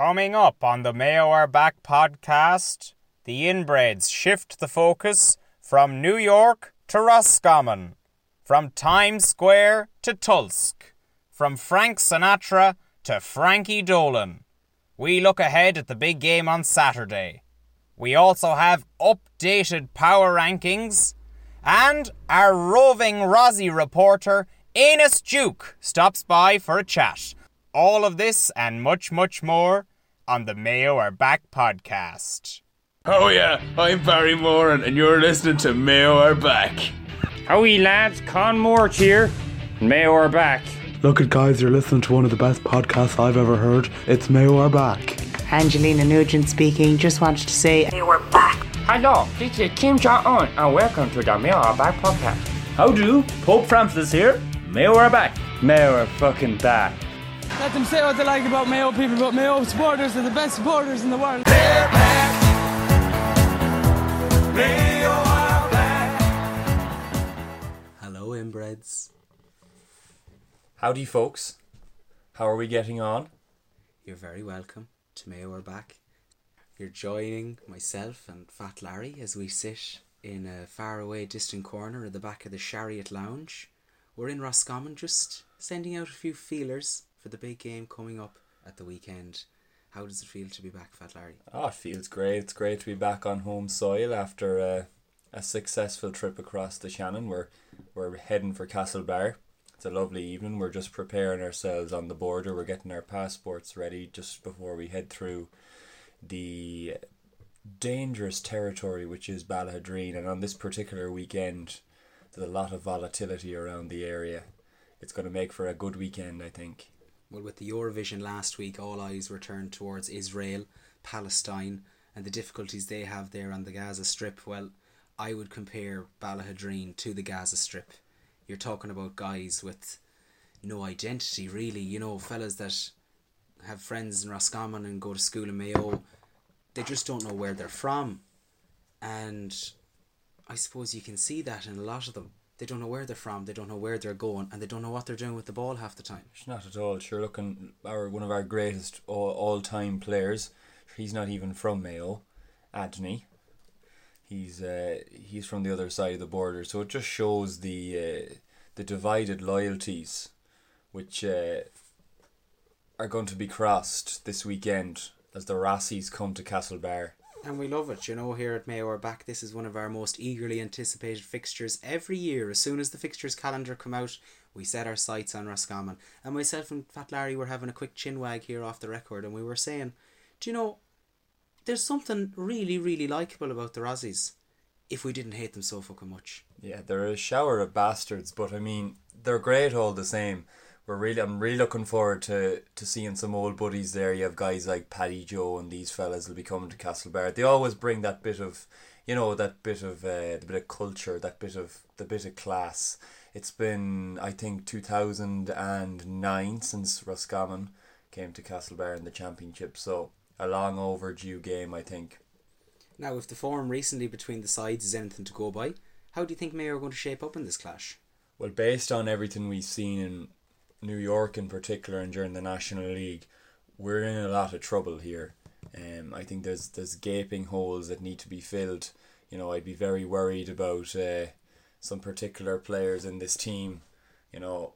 Coming up on the Mayo Are Back podcast, the inbreds shift the focus from New York to Roscommon, from Times Square to Tulsk, from Frank Sinatra to Frankie Dolan. We look ahead at the big game on Saturday. We also have updated power rankings, and our roving Rossie reporter, Enos Duke, stops by for a chat. All of this and much, much more on the Mayo Are Back podcast. Oh yeah, I'm Barry Moran and you're listening to Mayo Are Back. Howie lads, Con Moore here. Mayo are back. Look at guys, you're listening to one of the best podcasts I've ever heard. It's Mayo are back. Angelina Nugent speaking. Just wanted to say Mayo Are Back. Hello, this is Kim Jong Un, and welcome to the Mayo are back podcast. How do? Pope Francis here. Mayo are back. Mayo are fucking back. Let them say what they like about Mayo people, but Mayo supporters are the best supporters in the world. They're black. Mayo are black. Hello, inbreds. Howdy, folks. How are we getting on? You're very welcome to Mayo Are Back. You're joining myself and Fat Larry as we sit in a faraway, distant corner at the back of the Chariot Lounge. We're in Roscommon, just sending out a few feelers for the big game coming up at the weekend. How does it feel to be back, Fat Larry? Oh, it feels great. It's great to be back on home soil after a, a successful trip across the Shannon. We're we're heading for Castlebar. It's a lovely evening. We're just preparing ourselves on the border. We're getting our passports ready just before we head through the dangerous territory which is Ballaghaderreen. And on this particular weekend, there's a lot of volatility around the area. It's going to make for a good weekend, I think. Well, with the Eurovision last week, all eyes were turned towards Israel, Palestine, and the difficulties they have there on the Gaza Strip. Well, I would compare Ballaghaderreen to the Gaza Strip. You're talking about guys with no identity, really. You know, fellas that have friends in Roscommon and go to school in Mayo. They just don't know where they're from. And I suppose you can see that in a lot of them. They don't know where they're from, they don't know where they're going, and they don't know what they're doing with the ball half the time. Not at all. Sure, looking our one of our greatest all, all-time players. He's not even from Mayo, Adney. He's uh, he's from the other side of the border, so it just shows the uh, the divided loyalties, which uh, are going to be crossed this weekend as the Rossies come to Castlebar. And we love it, you know, here at Mayo are back. This is one of our most eagerly anticipated fixtures every year. As soon as the fixtures calendar come out, we set our sights on Roscommon. And myself and Fat Larry were having a quick chin wag here off the record, and we were saying, do you know, there's something really, really likable about the Rossies if we didn't hate them so fucking much. Yeah, they're a shower of bastards, but I mean, they're great all the same. We're really, I'm really looking forward to, to seeing some old buddies there. You have guys like Paddy Joe and these fellas will be coming to Castlebar. They always bring that bit of, you know, that bit of uh, the bit of culture, that bit of the bit of class. It's been, I think, two thousand and nine since Roscommon came to Castlebar in the championship. So a long overdue game, I think. Now, if the form recently between the sides is anything to go by, how do you think Mayo are going to shape up in this clash? Well, based on everything we've seen in New York in particular and during the National League, we're in a lot of trouble here. Um, I think there's there's gaping holes that need to be filled. You know, I'd be very worried about uh, some particular players in this team. You know,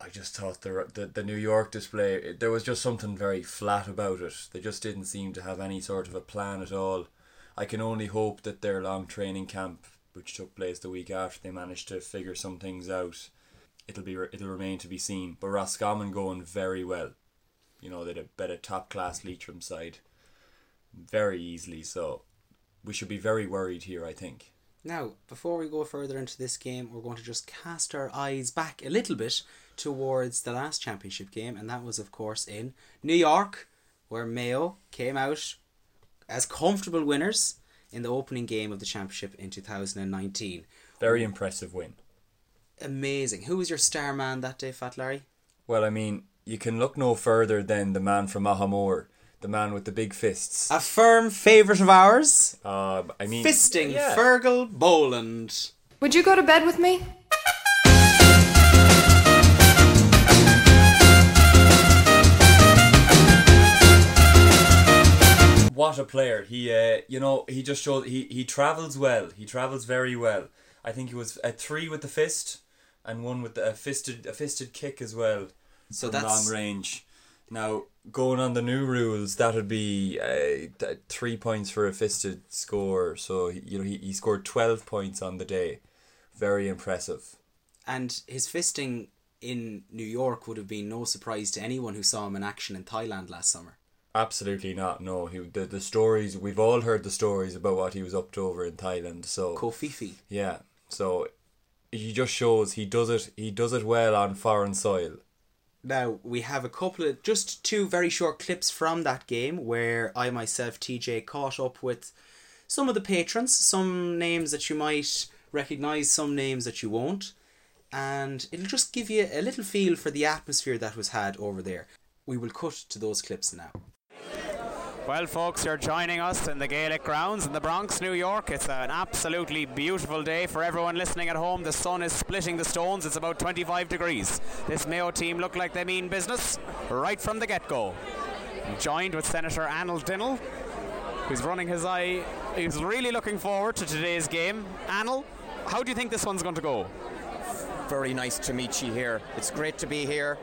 I just thought the, the the New York display there was just something very flat about it. They just didn't seem to have any sort of a plan at all. I can only hope that their long training camp, which took place the week after, they managed to figure some things out. It'll be it'll remain to be seen. But Roscommon going very well. You know, they had a better top class Leitrim side, very easily. So we should be very worried here. I think. Now, before we go further into this game, we're going to just cast our eyes back a little bit towards the last championship game, and that was, of course, in New York, where Mayo came out as comfortable winners in the opening game of the championship in 2019. Very impressive win. Amazing. Who was your star man that day, Fat Larry? Well, I mean, you can look no further than the man from Aghamore, the man with the big fists. A firm favourite of ours, Um, I mean, Fisting yeah. Fergal Boland. Would you go to bed with me? what a player! He, uh, you know, he just showed he he travels well. He travels very well. I think he was a three with the fist, and one with a fisted a fisted kick as well. So from that's- long range. Now going on the new rules, that would be uh, three points for a fisted score. So he- you know he, he scored twelve points on the day. Very impressive. And his fisting in New York would have been no surprise to anyone who saw him in action in Thailand last summer. Absolutely not. No, he the the stories we've all heard the stories about what he was up to over in Thailand. So Kofifi. yeah, so he just shows he does it. He does it well on foreign soil. Now we have a couple of just two very short clips from that game where I myself TJ caught up with some of the patrons, some names that you might recognize, some names that you won't, and it'll just give you a little feel for the atmosphere that was had over there. We will cut to those clips now. Well, folks, you're joining us in the Gaelic grounds in the Bronx, New York. It's an absolutely beautiful day for everyone listening at home. The sun is splitting the stones. It's about 25 degrees. This Mayo team look like they mean business right from the get go. Joined with Senator Anil Dinnell, who's running his eye. He's really looking forward to today's game. Anil, how do you think this one's going to go? very nice to meet you here. It's great to be here.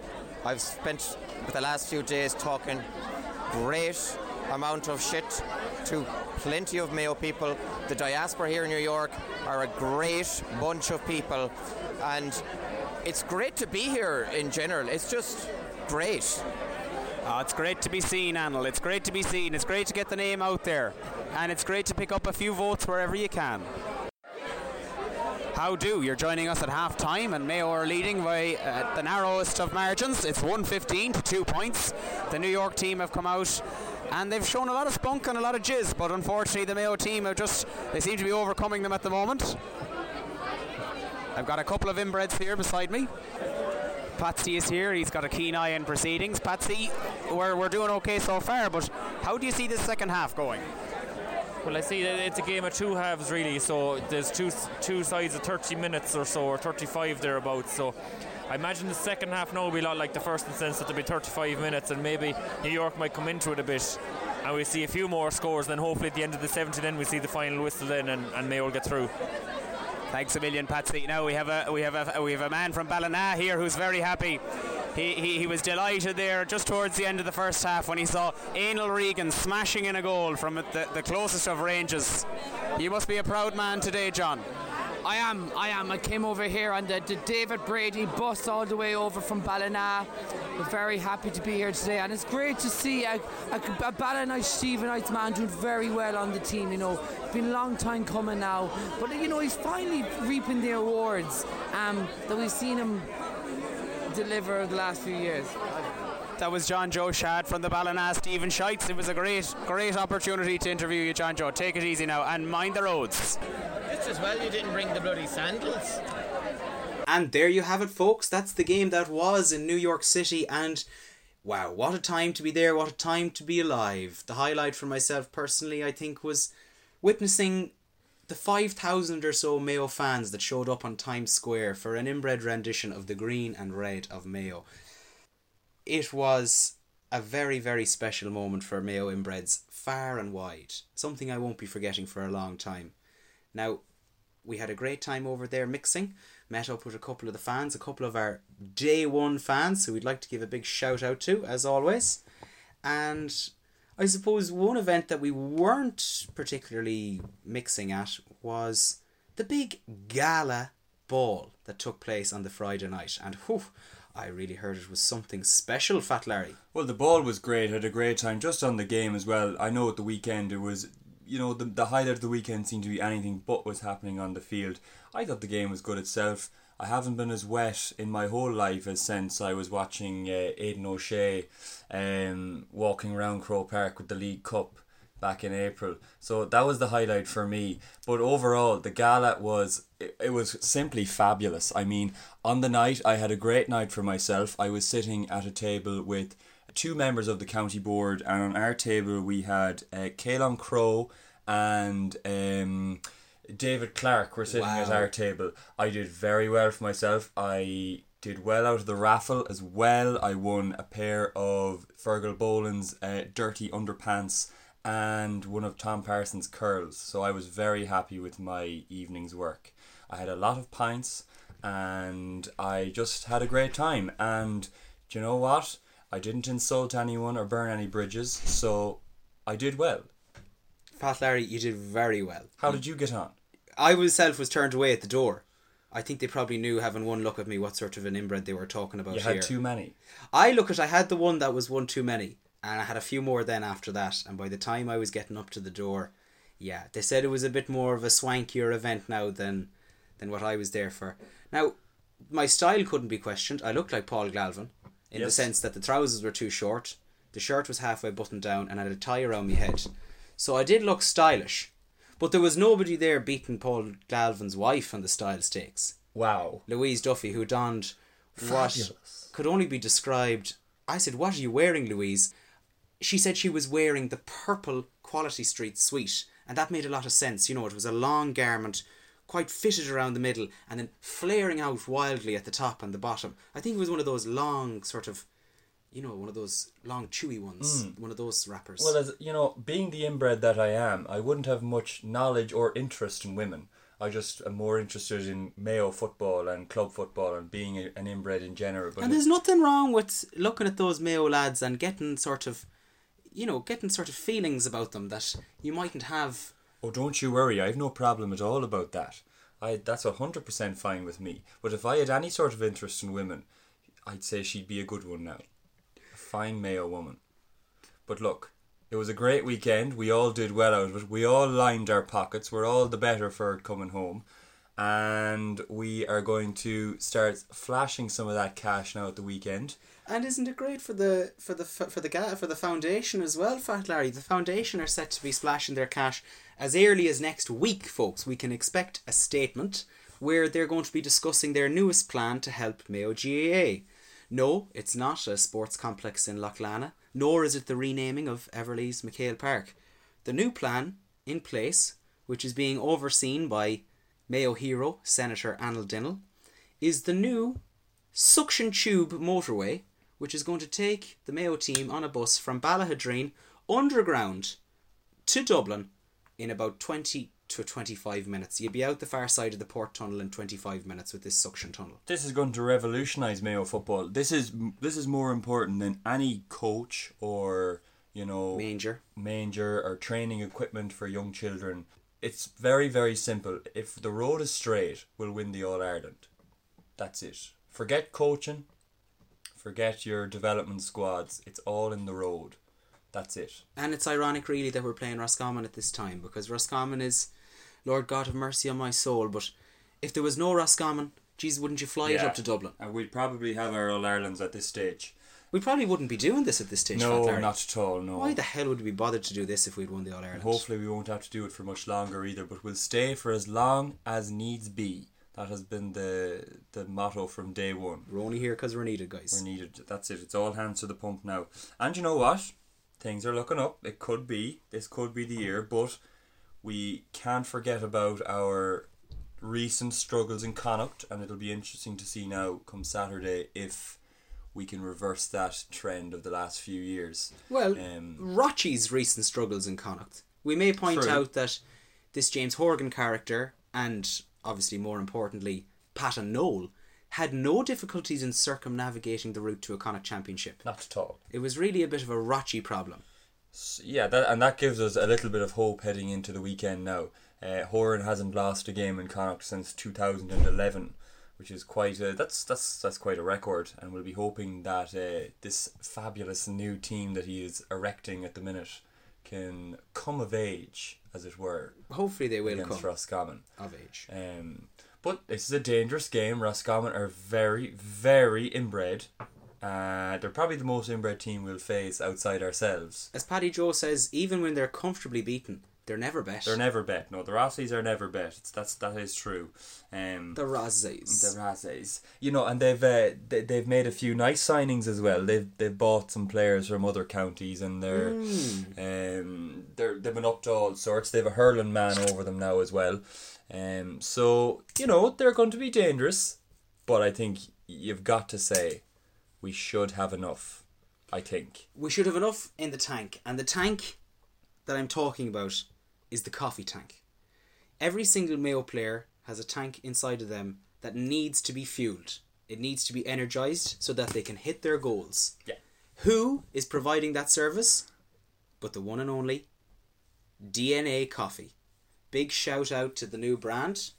I've spent the last few days talking great amount of shit to plenty of Mayo people. The diaspora here in New York are a great bunch of people, and it's great to be here in general. It's just great. Oh, it's great to be seen, Anil. It's great to be seen. It's great to get the name out there. And it's great to pick up a few votes wherever you can. How do? You're joining us at half time, and Mayo are leading by uh, the narrowest of margins. It's 115 to two points. The New York team have come out and they've shown a lot of spunk and a lot of jizz, but unfortunately, the Mayo team have just, they seem to be overcoming them at the moment. I've got a couple of inbreds here beside me. Patsy is here. He's got a keen eye in proceedings. Patsy, we're, we're doing okay so far, but how do you see this second half going? Well, I see it's a game of two halves, really. So there's two two sides of 30 minutes or so, or 35 thereabouts. So I imagine the second half now will be a lot like the first in the sense that there'll be 35 minutes, and maybe New York might come into it a bit, and we see a few more scores. Then hopefully at the end of the 70, then we see the final whistle then, and, and Mayo will get through. Thanks a million, Patsy. Now we have a we have a we have a man from Ballina here who's very happy. He, he, he was delighted there just towards the end of the first half when he saw Evan Regan smashing in a goal from the, the closest of ranges. You must be a proud man today, John. I am, I am. I came over here on the, the David Brady bus all the way over from Ballina. We're very happy to be here today, and it's great to see a, a, a Ballina Stephenites man doing very well on the team. You know, it's been a long time coming now, but you know he's finally reaping the awards um, that we've seen him deliver the last few years. That was John Joe Shad from the Ballina Stephen Shites. It was a great, great opportunity to interview you, John Joe. Take it easy now and mind the roads. Just as well you didn't bring the bloody sandals. And there you have it, folks. That's the game that was in New York City. And wow, what a time to be there. What a time to be alive. The highlight for myself personally, I think, was witnessing the 5,000 or so Mayo fans that showed up on Times Square for an inbred rendition of the green and red of Mayo. It was a very, very special moment for Mayo inbreds far and wide. Something I won't be forgetting for a long time. Now, we had a great time over there mixing. Met up with a couple of the fans, a couple of our day one fans who we'd like to give a big shout out to, as always. And I suppose one event that we weren't particularly mixing at was the big gala ball that took place on the Friday night. And whew, I really heard it was something special, Fat Larry. Well, the ball was great. I Had a great time just on the game as well. I know at the weekend it was, you know, the the highlight of the weekend seemed to be anything but was happening on the field. I thought the game was good itself. I haven't been as wet in my whole life as since I was watching uh, Aidan O'Shea um, walking around Croke Park with the League Cup back in April. So that was the highlight for me. But overall, the gala was it, it was simply fabulous. I mean, on the night, I had a great night for myself. I was sitting at a table with two members of the county board, and on our table we had uh, Kaelon Crow and um, David Clarke were sitting at our table. I did very well for myself. I did well out of the raffle as well. I won a pair of Fergal Boland's uh, dirty underpants and one of Tom Parsons' curls. So I was very happy with my evening's work. I had a lot of pints and I just had a great time. And do you know what? I didn't insult anyone or burn any bridges, so I did well. Fat Larry, you did very well. How did you get on? I myself was turned away at the door. I think they probably knew, having one look at me, what sort of an inbred they were talking about You here. had too many. I look at, I had the one that was one too many, and I had a few more then after that. And by the time I was getting up to the door, yeah, they said it was a bit more of a swankier event now than than what I was there for. Now, my style couldn't be questioned. I looked like Paul Galvin in the sense that the trousers were too short, the shirt was halfway buttoned down, and I had a tie around my head. So I did look stylish, but there was nobody there beating Paul Galvin's wife on the style stakes. Wow. Louise Duffy, who donned what could only be described. I said, What are you wearing, Louise? She said she was wearing the purple Quality Street suite, and that made a lot of sense. You know, it was a long garment, quite fitted around the middle, and then flaring out wildly at the top and the bottom. I think it was one of those long, sort of, you know, one of those long, chewy ones. Mm. One of those wrappers. Well, as you know, being the inbred that I am, I wouldn't have much knowledge or interest in women. I just am more interested in Mayo football and club football and being a, an inbred in general. But and there's nothing wrong with looking at those Mayo lads and getting sort of, you know, getting sort of feelings about them that you mightn't have. Oh, don't you worry. I have no problem at all about that. I that's a hundred percent fine with me. But if I had any sort of interest in women, I'd say she'd be a good one now. Fine Mayo woman. But look, it was a great weekend. We all did well out of it. We all lined our pockets. We're all the better for coming home. And we are going to start flashing some of that cash now at the weekend. And isn't it great for the for the for the ga- for the foundation as well, Fat Larry? The foundation are set to be splashing their cash as early as next week, folks. We can expect a statement where they're going to be discussing their newest plan to help Mayo GAA. No, it's not a sports complex in Lough Lannagh, nor is it the renaming of Elvery's McHale Park. The new plan in place, which is being overseen by Mayo hero Senator Anil Dinnell, is the new suction tube motorway, which is going to take the Mayo team on a bus from Ballaghaderreen underground to Dublin in about 20 to 25 minutes. You'd be out the far side of the port tunnel in 25 minutes with this suction tunnel. This is going to revolutionise Mayo football. This is this is more important than any coach or you know manger, manger or training equipment for young children. It's very very simple. If the road is straight, we'll win the All Ireland. That's it. Forget coaching. Forget your development squads. It's all in the road. That's it. And it's ironic, really, that we're playing Roscommon at this time because Roscommon is, Lord God have mercy on my soul. But if there was no Roscommon, geez, wouldn't you fly it up to Dublin? And we'd probably have our All Irelands at this stage. We probably wouldn't be doing this at this stage. No, not at all. No. Why the hell would we bother to do this if we'd won the All Ireland? hopefully we won't have to do it for much longer either, but we'll stay for as long as needs be. That has been the the motto from day one. We're only here because we're needed, guys. We're needed. That's it. It's all hands to the pump now. And you know what? Things are looking up. It could be. This could be the year, but we can't forget about our recent struggles in Connacht, and it'll be interesting to see now come Saturday if we can reverse that trend of the last few years. Well, um, Rochi's recent struggles in Connacht. We may point True. out that this James Horan character, and obviously more importantly, Patton Knoll, had no difficulties in circumnavigating the route to a Connacht championship. Not at all. It was really a bit of a Rochi problem. S- yeah, that and that gives us a little bit of hope heading into the weekend now. Uh, Horan hasn't lost a game in Connacht since 2011, which is quite a that's that's that's quite a record, and we'll be hoping that uh, this fabulous new team that he is erecting at the minute can come of age, as it were. Hopefully they will against come Roscommon. of age. Um, but this is a dangerous game. Roscommon are very, very inbred. Uh, they're probably the most inbred team we'll face outside ourselves. As Paddy Joe says, even when they're comfortably beaten, they're never bet. They're never bet. No, the Rossies are never bet. It's, that's that is true. Um, The Rossies. The Rossies. You know, and they've uh, they, they've made a few nice signings as well. They've they've bought some players from other counties, and they're um they're they've been up to all sorts. They've a hurling man over them now as well. Um, so you know they're going to be dangerous, but I think you've got to say we should have enough. I think. we should have enough in the tank, and the tank that I'm talking about is the coffee tank. Every single Mayo player has a tank inside of them that needs to be fueled. It needs to be energized so that they can hit their goals. Yeah. Who is providing that service? But the one and only DNA Coffee. Big shout out to the new brand.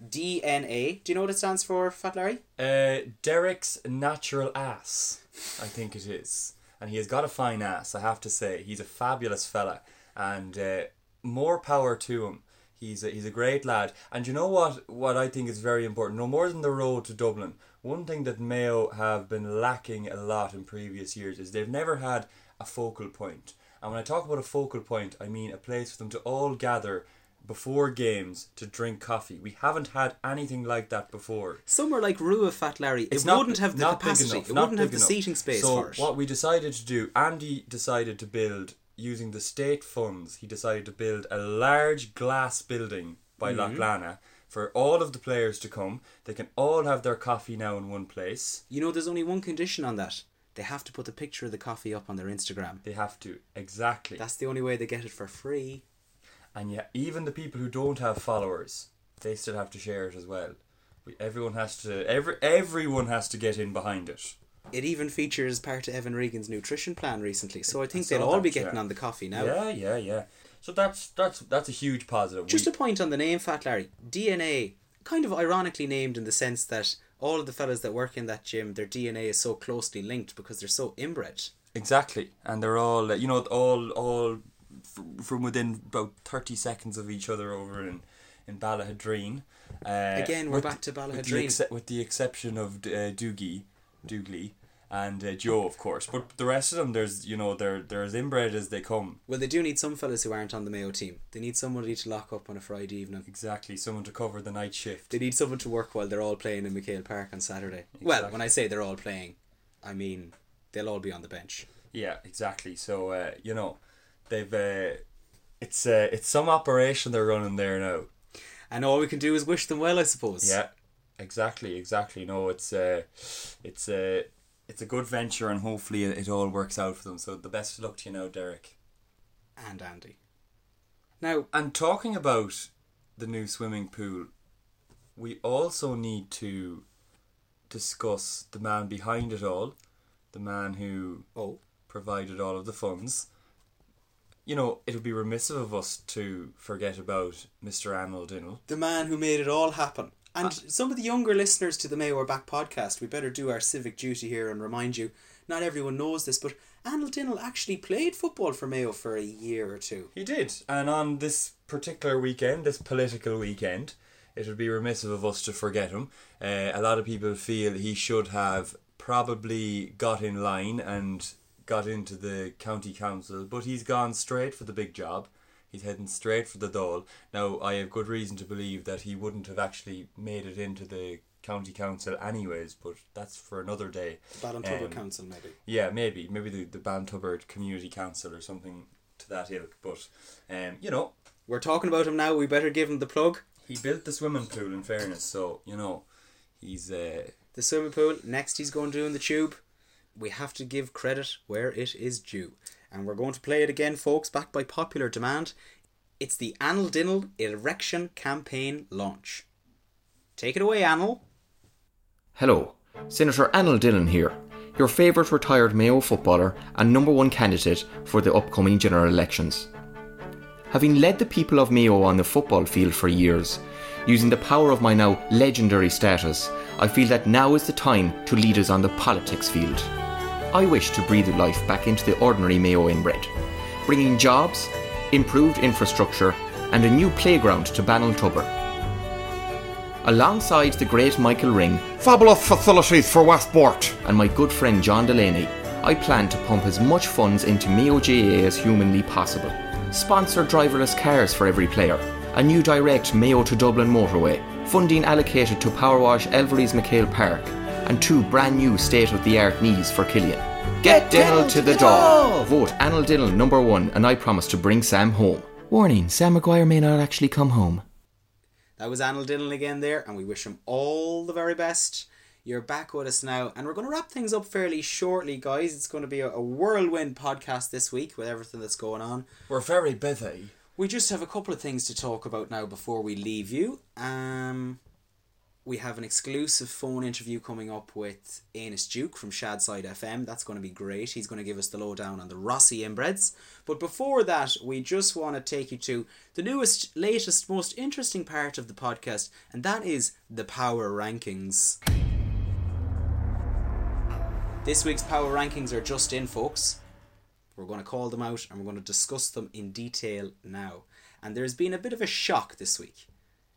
DNA. Do you know what it stands for, Fat Larry? Uh, Derek's natural ass, I think it is, and he has got a fine ass. I have to say, he's a fabulous fella, and uh, more power to him. He's a, he's a great lad, and you know what? What I think is very important, no more than the road to Dublin. One thing that Mayo have been lacking a lot in previous years is they've never had a focal point. And when I talk about a focal point, I mean a place for them to all gather before games to drink coffee. We haven't had anything like that before. Somewhere like Rua Fat Larry, it not- wouldn't have the capacity. enough, it wouldn't have the enough. seating space so for it. what we decided to do, Andy decided to build using the state funds. He decided to build a large glass building by Mhm. Lough Lannagh for all of the players to come. They can all have their coffee now in one place. You know, there's only one condition on that. They have to put the picture of the coffee up on their Instagram. They have to exactly. That's the only way they get it for free. And yet, even the people who don't have followers, they still have to share it as well. We, everyone has to. Every everyone has to get in behind it. It even features part of Evan Regan's nutrition plan recently, so I think I they'll all be getting yeah. on the coffee now. Yeah, yeah, yeah. So that's that's that's a huge positive. Just We- a point on the name, Fat Larry. DNA, kind of ironically named in the sense that all of the fellas that work in that gym, their DNA is so closely linked because they're so inbred. Exactly, and they're all you know all all from within about thirty seconds of each other over in in Ballaghaderreen. Uh, Again, we're back to with the, Ballaghaderreen. with the exception of uh, Doogie, Doogly, and uh, Joe, of course. But the rest of them, there's you know they're they're as inbred as they come. Well, they do need some fellas who aren't on the Mayo team. They need somebody to lock up on a Friday evening. Exactly, someone to cover the night shift. They need someone to work while they're all playing in McHale Park on Saturday. Well, when I say they're all playing, I mean they'll all be on the bench. Yeah, exactly. So uh, you know, they've uh, it's uh, it's some operation they're running there now. And all we can do is wish them well, I suppose. Yeah, exactly, exactly. No, it's uh, it's uh, it's a good venture, and hopefully it, it all works out for them. So the best of luck to you now, Derek. And Andy. Now, and talking about the new swimming pool, we also need to discuss the man behind it all, the man who oh. provided all of the funds. You know, it would be remiss of us to forget about Mr. Arnold Dinnell. The man who made it all happen. And Uh, some of the younger listeners to the Mayo Are Back podcast, we better do our civic duty here and remind you not everyone knows this, but Anil Dinnell actually played football for Mayo for a year or two. He did, and on this particular weekend, this political weekend, it would be remiss of us to forget him. Uh, a lot of people feel he should have probably got in line and got into the county council, but he's gone straight for the big job. He's heading straight for the Dole. Now, I have good reason to believe that he wouldn't have actually made it into the county council anyways, but that's for another day. Ballintubber Um, Council, maybe. Yeah, maybe. Maybe the, the Ballintubber Community Council or something to that ilk. But, um, you know. We're talking about him now, we better give him the plug. He built the swimming pool, in fairness, so, you know, he's. Uh, The swimming pool, next he's going to do in the tube. We have to give credit where it is due. And we're going to play it again, folks, backed by popular demand. It's the Anil Dinnell Erection Campaign launch. Take it away, Anil. Hello, Senator Anil Dillon here, your favourite retired Mayo footballer and number one candidate for the upcoming general elections. Having led the people of Mayo on the football field for years, using the power of my now legendary status, I feel that now is the time to lead us on the politics field. I wish to breathe life back into the ordinary Mayo inbred, bringing jobs, improved infrastructure, and a new playground to Ballintubber. Alongside the great Michael Ring, fabulous facilities for Westport, and my good friend John Delaney, I plan to pump as much funds into Mayo GAA as humanly possible. Sponsor driverless cars for every player, a new direct Mayo to Dublin motorway, funding allocated to Powerwash Elvery's McHale Park, and two brand new state of the art knees for Killian. Get Dinnell to the door! Vote Anil Dinnell number one, and I promise to bring Sam home. Warning Sam Maguire may not actually come home. That was Anil Dinnell again there, and we wish him all the very best. You're back with us now, and we're going to wrap things up fairly shortly, guys. It's going to be a, a whirlwind podcast this week with everything that's going on. We're very busy. We just have a couple of things to talk about now before we leave you. Um, we have an exclusive phone interview coming up with Anus Duke from Shadside FM. That's going to be great. He's going to give us the lowdown on the Rossie inbreds. But before that, we just want to take you to the newest, latest, most interesting part of the podcast, and that is the power rankings. This week's power rankings are just in, folks. We're going to call them out and we're going to discuss them in detail now. And there's been a bit of a shock this week.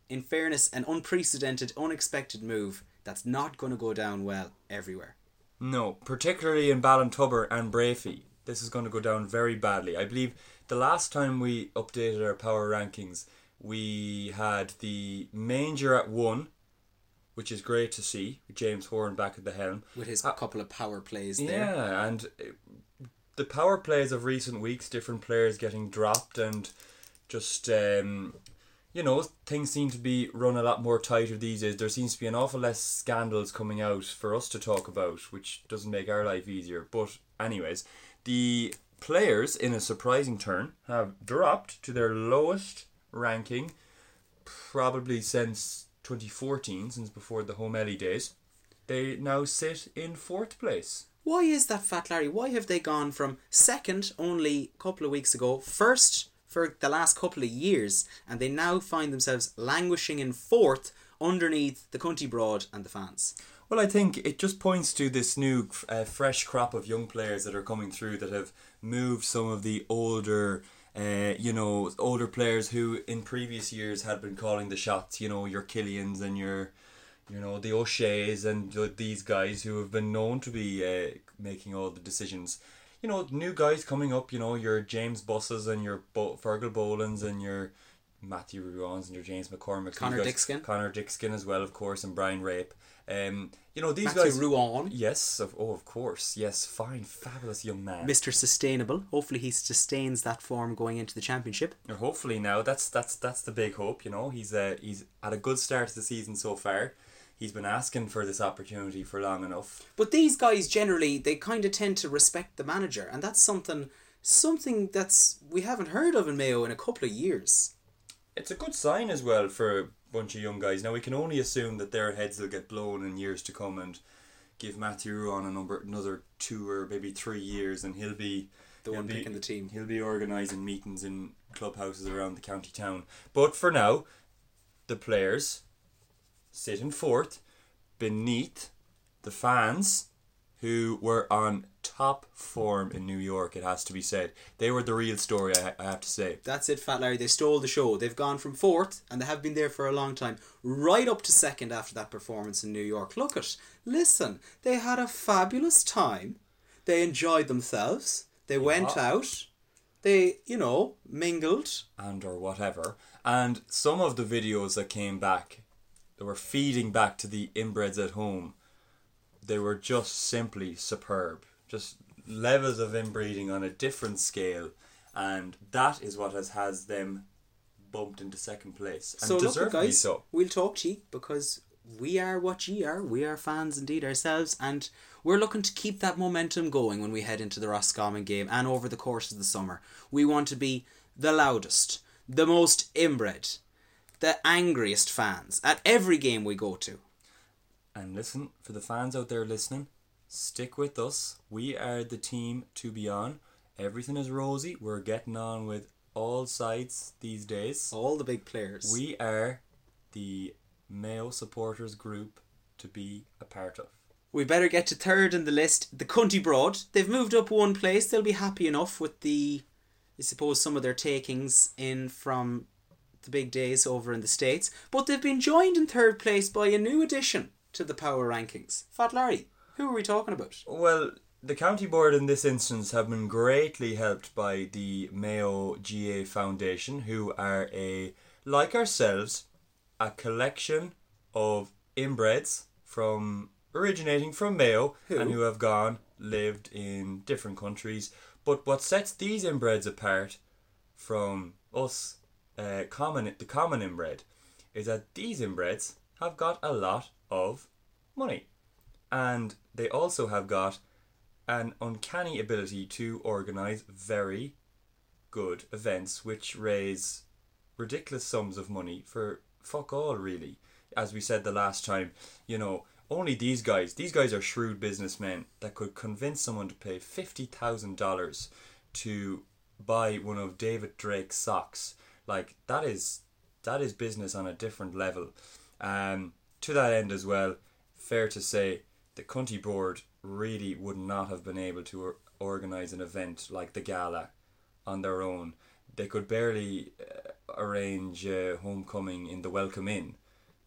In fairness, an unprecedented, unexpected move that's not going to go down well everywhere. No, particularly in Ballintubber and Breaffy. This is going to go down very badly. I believe the last time we updated our power rankings, we had the Manger at one, which is great to see. with James Horan back at the helm. With his couple of power plays there. Yeah, and uh, the power plays of recent weeks, different players getting dropped, and just um, you know things seem to be run a lot more tighter these days. There seems to be an awful less scandals coming out for us to talk about, which doesn't make our life easier. But anyways, the players in a surprising turn have dropped to their lowest ranking probably since 2014, since before the Home Ellie days. They now sit in fourth place. Why is that, Fat Larry? Why have they gone from second only a couple of weeks ago, first for the last couple of years, and they now find themselves languishing in fourth underneath the Cunty Broad and the fans? Well, I think it just points to this new, uh, fresh crop of young players that are coming through that have moved some of the older, uh, you know, older players who in previous years had been calling the shots. You know, your Killians and your, you know, the O'Shea's and the, these guys who have been known to be uh, making all the decisions. You know, new guys coming up. You know, your James Busses and your Bo- Fergal Bolands and your Matthew Ruanes and your James McCormick. Connor guys- Diskin. Connor Diskin as well, of course, and Brian Reape. Um, you know these Matthew guys. Ruane. Yes, of, oh, of course. Yes, fine, fabulous young man. Mr. Sustainable. Hopefully, he sustains that form going into the championship. Or hopefully now that's that's that's the big hope. You know, he's uh, he's had a good start to the season so far. He's been asking for this opportunity for long enough. But these guys generally they kind of tend to respect the manager, and that's something something that's we haven't heard of in Mayo in a couple of years. It's a good sign as well for a bunch of young guys. Now we can only assume that their heads will get blown in years to come and give Matthew Ruane a number another two or maybe three years, and he'll be The one be- picking the team. He'll be organising meetings in clubhouses around the county town. But for now, the players sit in fourth beneath the fans who were on top form in New York, it has to be said. They were the real story, I, I have to say. That's it, Fat Larry. They stole the show. They've gone from fourth, and they have been there for a long time, right up to second after that performance in New York. Look at, listen, they had a fabulous time. They enjoyed themselves. They went out. They, you know, mingled. and or whatever. And some of the videos that came back, that were feeding back to the inbreds at home, they were just simply superb. Just levels of inbreeding on a different scale, and that is what has has them bumped into second place, and so look, guys, so. we'll talk to you because we are what ye are. We are fans indeed ourselves, and we're looking to keep that momentum going when we head into the Roscommon game and over the course of the summer. We want to be the loudest, the most inbred, the angriest fans at every game we go to. And listen, for the fans out there listening, stick with us. We are the team to be on. Everything is rosy. We're getting on with all sides these days. All the big players. We are the Mayo supporters group to be a part of. We better get to third in the list. The Cunty Broad. They've moved up one place. They'll be happy enough with the, I suppose, some of their takings in from the big days over in the States. But they've been joined in third place by a new addition to the power rankings. Fat Larry, who are we talking about? Well, the county board in this instance have been greatly helped by the Mayo GAA Foundation, who are a like ourselves, a collection of inbreds from originating from Mayo Who? and who have gone lived in different countries. But what sets these inbreds apart from us, uh, common the common inbred, is that these inbreds have got a lot of money. and they also have got an uncanny ability to organise very good events which raise ridiculous sums of money for fuck all really as we said the last time you know only these guys these guys are shrewd businessmen that could convince someone to pay $50,000 to buy one of David Drake's socks like that is that is business on a different level um to that end as well fair to say the county board really would not have been able to or- organize an event like the gala on their own. They could barely uh, arrange uh, homecoming in the Welcome Inn.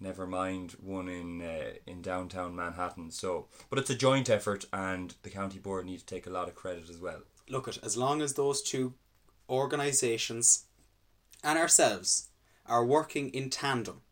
Never mind one in uh, in downtown Manhattan. So, but it's a joint effort, and the county board need to take a lot of credit as well. Look at as long as those two organisations and ourselves are working in tandem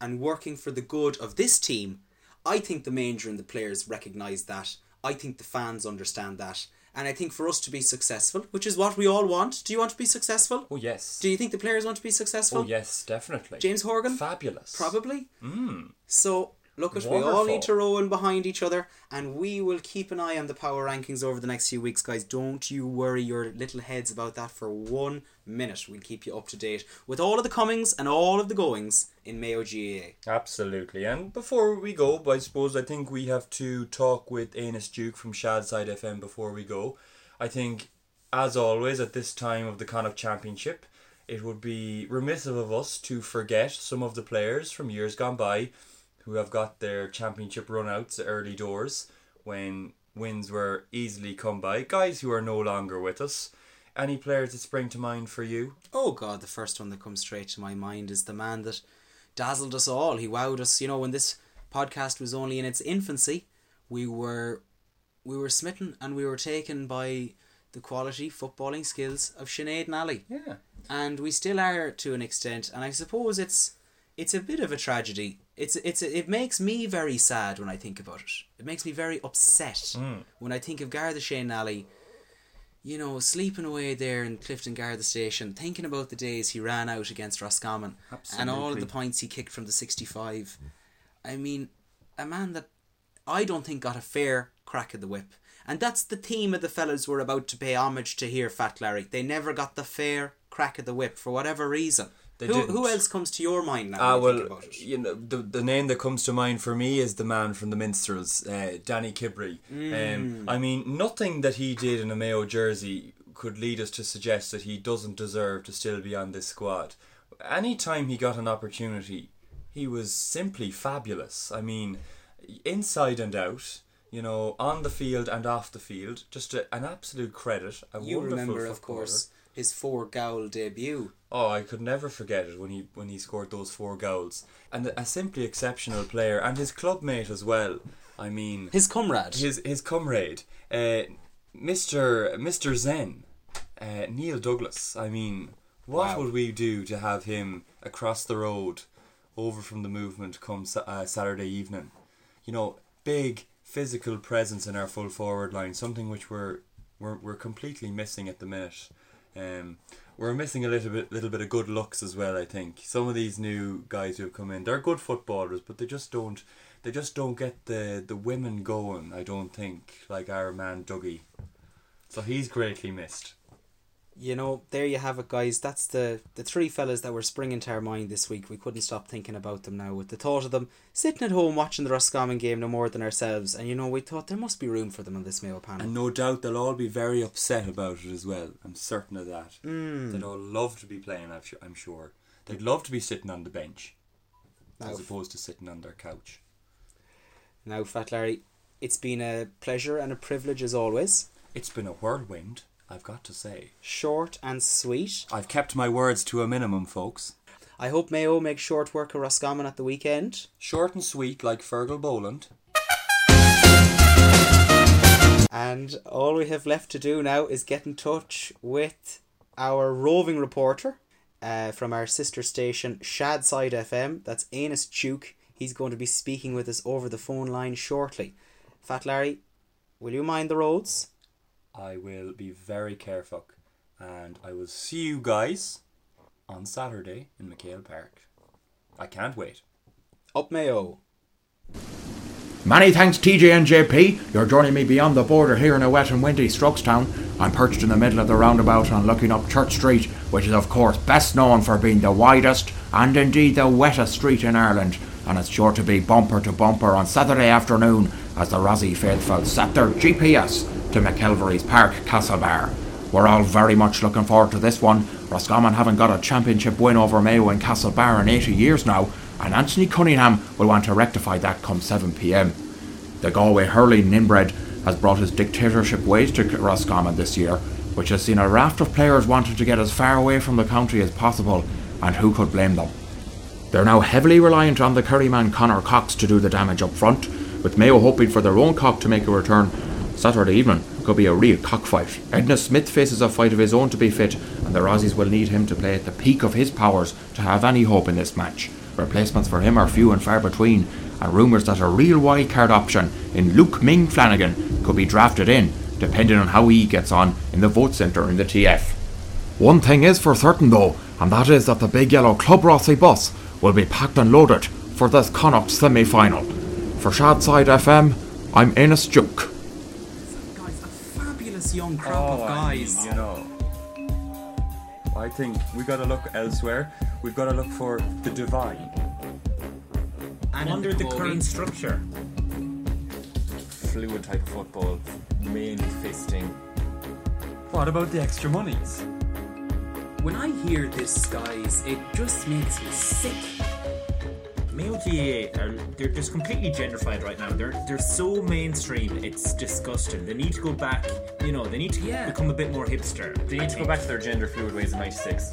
and working for the good of this team, I think the manager and the players recognise that. I think the fans understand that. And I think for us to be successful, which is what we all want, do you want to be successful? Oh yes. Do you think the players want to be successful? Oh yes, definitely. James Horan? Fabulous. Probably. Mm. So look at we all need to row in behind each other and we will keep an eye on the power rankings over the next few weeks guys don't you worry your little heads about that for one minute we'll keep you up to date with all of the comings and all of the goings in mayo gaa Absolutely. And before we go, I suppose I think we have to talk with Anus Duke from Shadside FM before we go. I think, as always, at this time of the Connacht Championship, it would be remiss of us to forget some of the players from years gone by who have got their championship runouts early doors when wins were easily come by. Guys who are no longer with us. Any players that spring to mind for you? oh god the first one that comes straight to my mind is the man that dazzled us all he wowed us you know when this podcast was only in its infancy we were we were smitten and we were taken by the quality footballing skills of Sinead Nally. Yeah. And we still are to an extent and I suppose it's it's a bit of a tragedy. It's it's it makes me very sad when I think about it. It makes me very upset Mm. when I think of Garda Shane Nally you know, sleeping away there in Clifden Garda Station, thinking about the days he ran out against Roscommon and all of the points he kicked from the 65. I mean, a man that I don't think got a fair crack of the whip. And that's the theme of the fellows we're about to pay homage to here, Fat Larry. They never got the fair crack of the whip for whatever reason. Who, who else comes to your mind now? Ah, you think well, about it? you know, the the name that comes to mind for me is the man from the Minstrels, uh, Danny Kirby. Mm. Um, I mean, nothing that he did in a Mayo jersey could lead us to suggest that he doesn't deserve to still be on this squad. Anytime he got an opportunity, he was simply fabulous. I mean, inside and out. You know, on the field and off the field, just a, an absolute credit. A You wonderful remember, of course, his four goal debut. Oh, I could never forget it when he when he scored those four goals, and a simply exceptional player, and his clubmate as well. I mean, his comrade, his his comrade, uh, Mister Mister Zen, uh, Neil Douglas. I mean, what Wow. would we do to have him across the road, over from the movement come uh, Saturday evening? You know, big physical presence in our full forward line, something which we're we're, we're completely missing at the minute. Um, we're missing a little bit little bit of good looks as well. I think some of these new guys who have come in, they're good footballers, but they just don't they just don't get the the women going. I don't think like our man Dougie. So he's greatly missed. You know, there you have it, guys. That's the the three fellas that were springing to our mind this week. We couldn't stop thinking about them now. With the thought of them sitting at home watching the Roscommon game no more than ourselves, and you know, we thought there must be room for them on this Mayo panel. And no doubt they'll all be very upset about it as well. I'm certain of that. Mm. They'd all love to be playing. I'm sure. They'd love to be sitting on the bench, Now, as opposed to sitting on their couch. now, Fat Larry, it's been a pleasure and a privilege as always. It's been a whirlwind, I've got to say. Short and sweet. I've kept my words to a minimum, folks. I hope Mayo makes short work of Roscommon at the weekend. Short and sweet, like Fergal Boland. And all we have left to do now is get in touch with our roving reporter uh, from our sister station, Shadside FM. That's Anus Duke. He's going to be speaking with us over the phone line shortly. Fat Larry, will you mind the roads? I will be very careful, and I will see you guys on Saturday in McHale Park. I can't wait. Up Mayo. Many thanks, TJ and JP. You're joining me beyond the border here in a wet and windy Strokestown. I'm perched in the middle of the roundabout and looking up Church Street, which is, of course, best known for being the widest and indeed the wettest street in Ireland. And it's sure to be bumper to bumper on Saturday afternoon as the Rossie faithful set their GPS to McKelvery's Park Castlebar. We're all very much looking forward to this one. Roscommon haven't got a championship win over Mayo in Castlebar in 80 years now, and Anthony Cunningham will want to rectify that come 7pm. The Galway hurling inbred has brought his dictatorship ways to Roscommon this year, which has seen a raft of players wanting to get as far away from the county as possible, and who could blame them? They're now heavily reliant on the Kerryman Conor Cox to do the damage up front, with Mayo hoping for their own cock to make a return. Saturday evening could be a real cockfight. Enda Smith faces a fight of his own to be fit, and the Rossies will need him to play at the peak of his powers to have any hope in this match. Replacements for him are few and far between, and rumours that a real wildcard option in Luke Ming Flanagan could be drafted in, depending on how he gets on in the vote centre in the TF. One thing is for certain though, and that is that the big yellow Club Rossie bus will be packed and loaded for this Connacht semi final. For Shadside FM, I'm Enos Duke. Fabulous young crop of guys. You know, I think we got to look elsewhere. We've got to look for the divine. And Under the current structure. Fluid type football, mainly fisting. What about the extra monies? When I hear this, guys, it just makes me sick. Mayo are uh, they're just completely genderfied right now. They're they're so mainstream. It's disgusting. They need to go back. You know, they need to become a bit more hipster. They need to go back to their gender fluid ways in '96.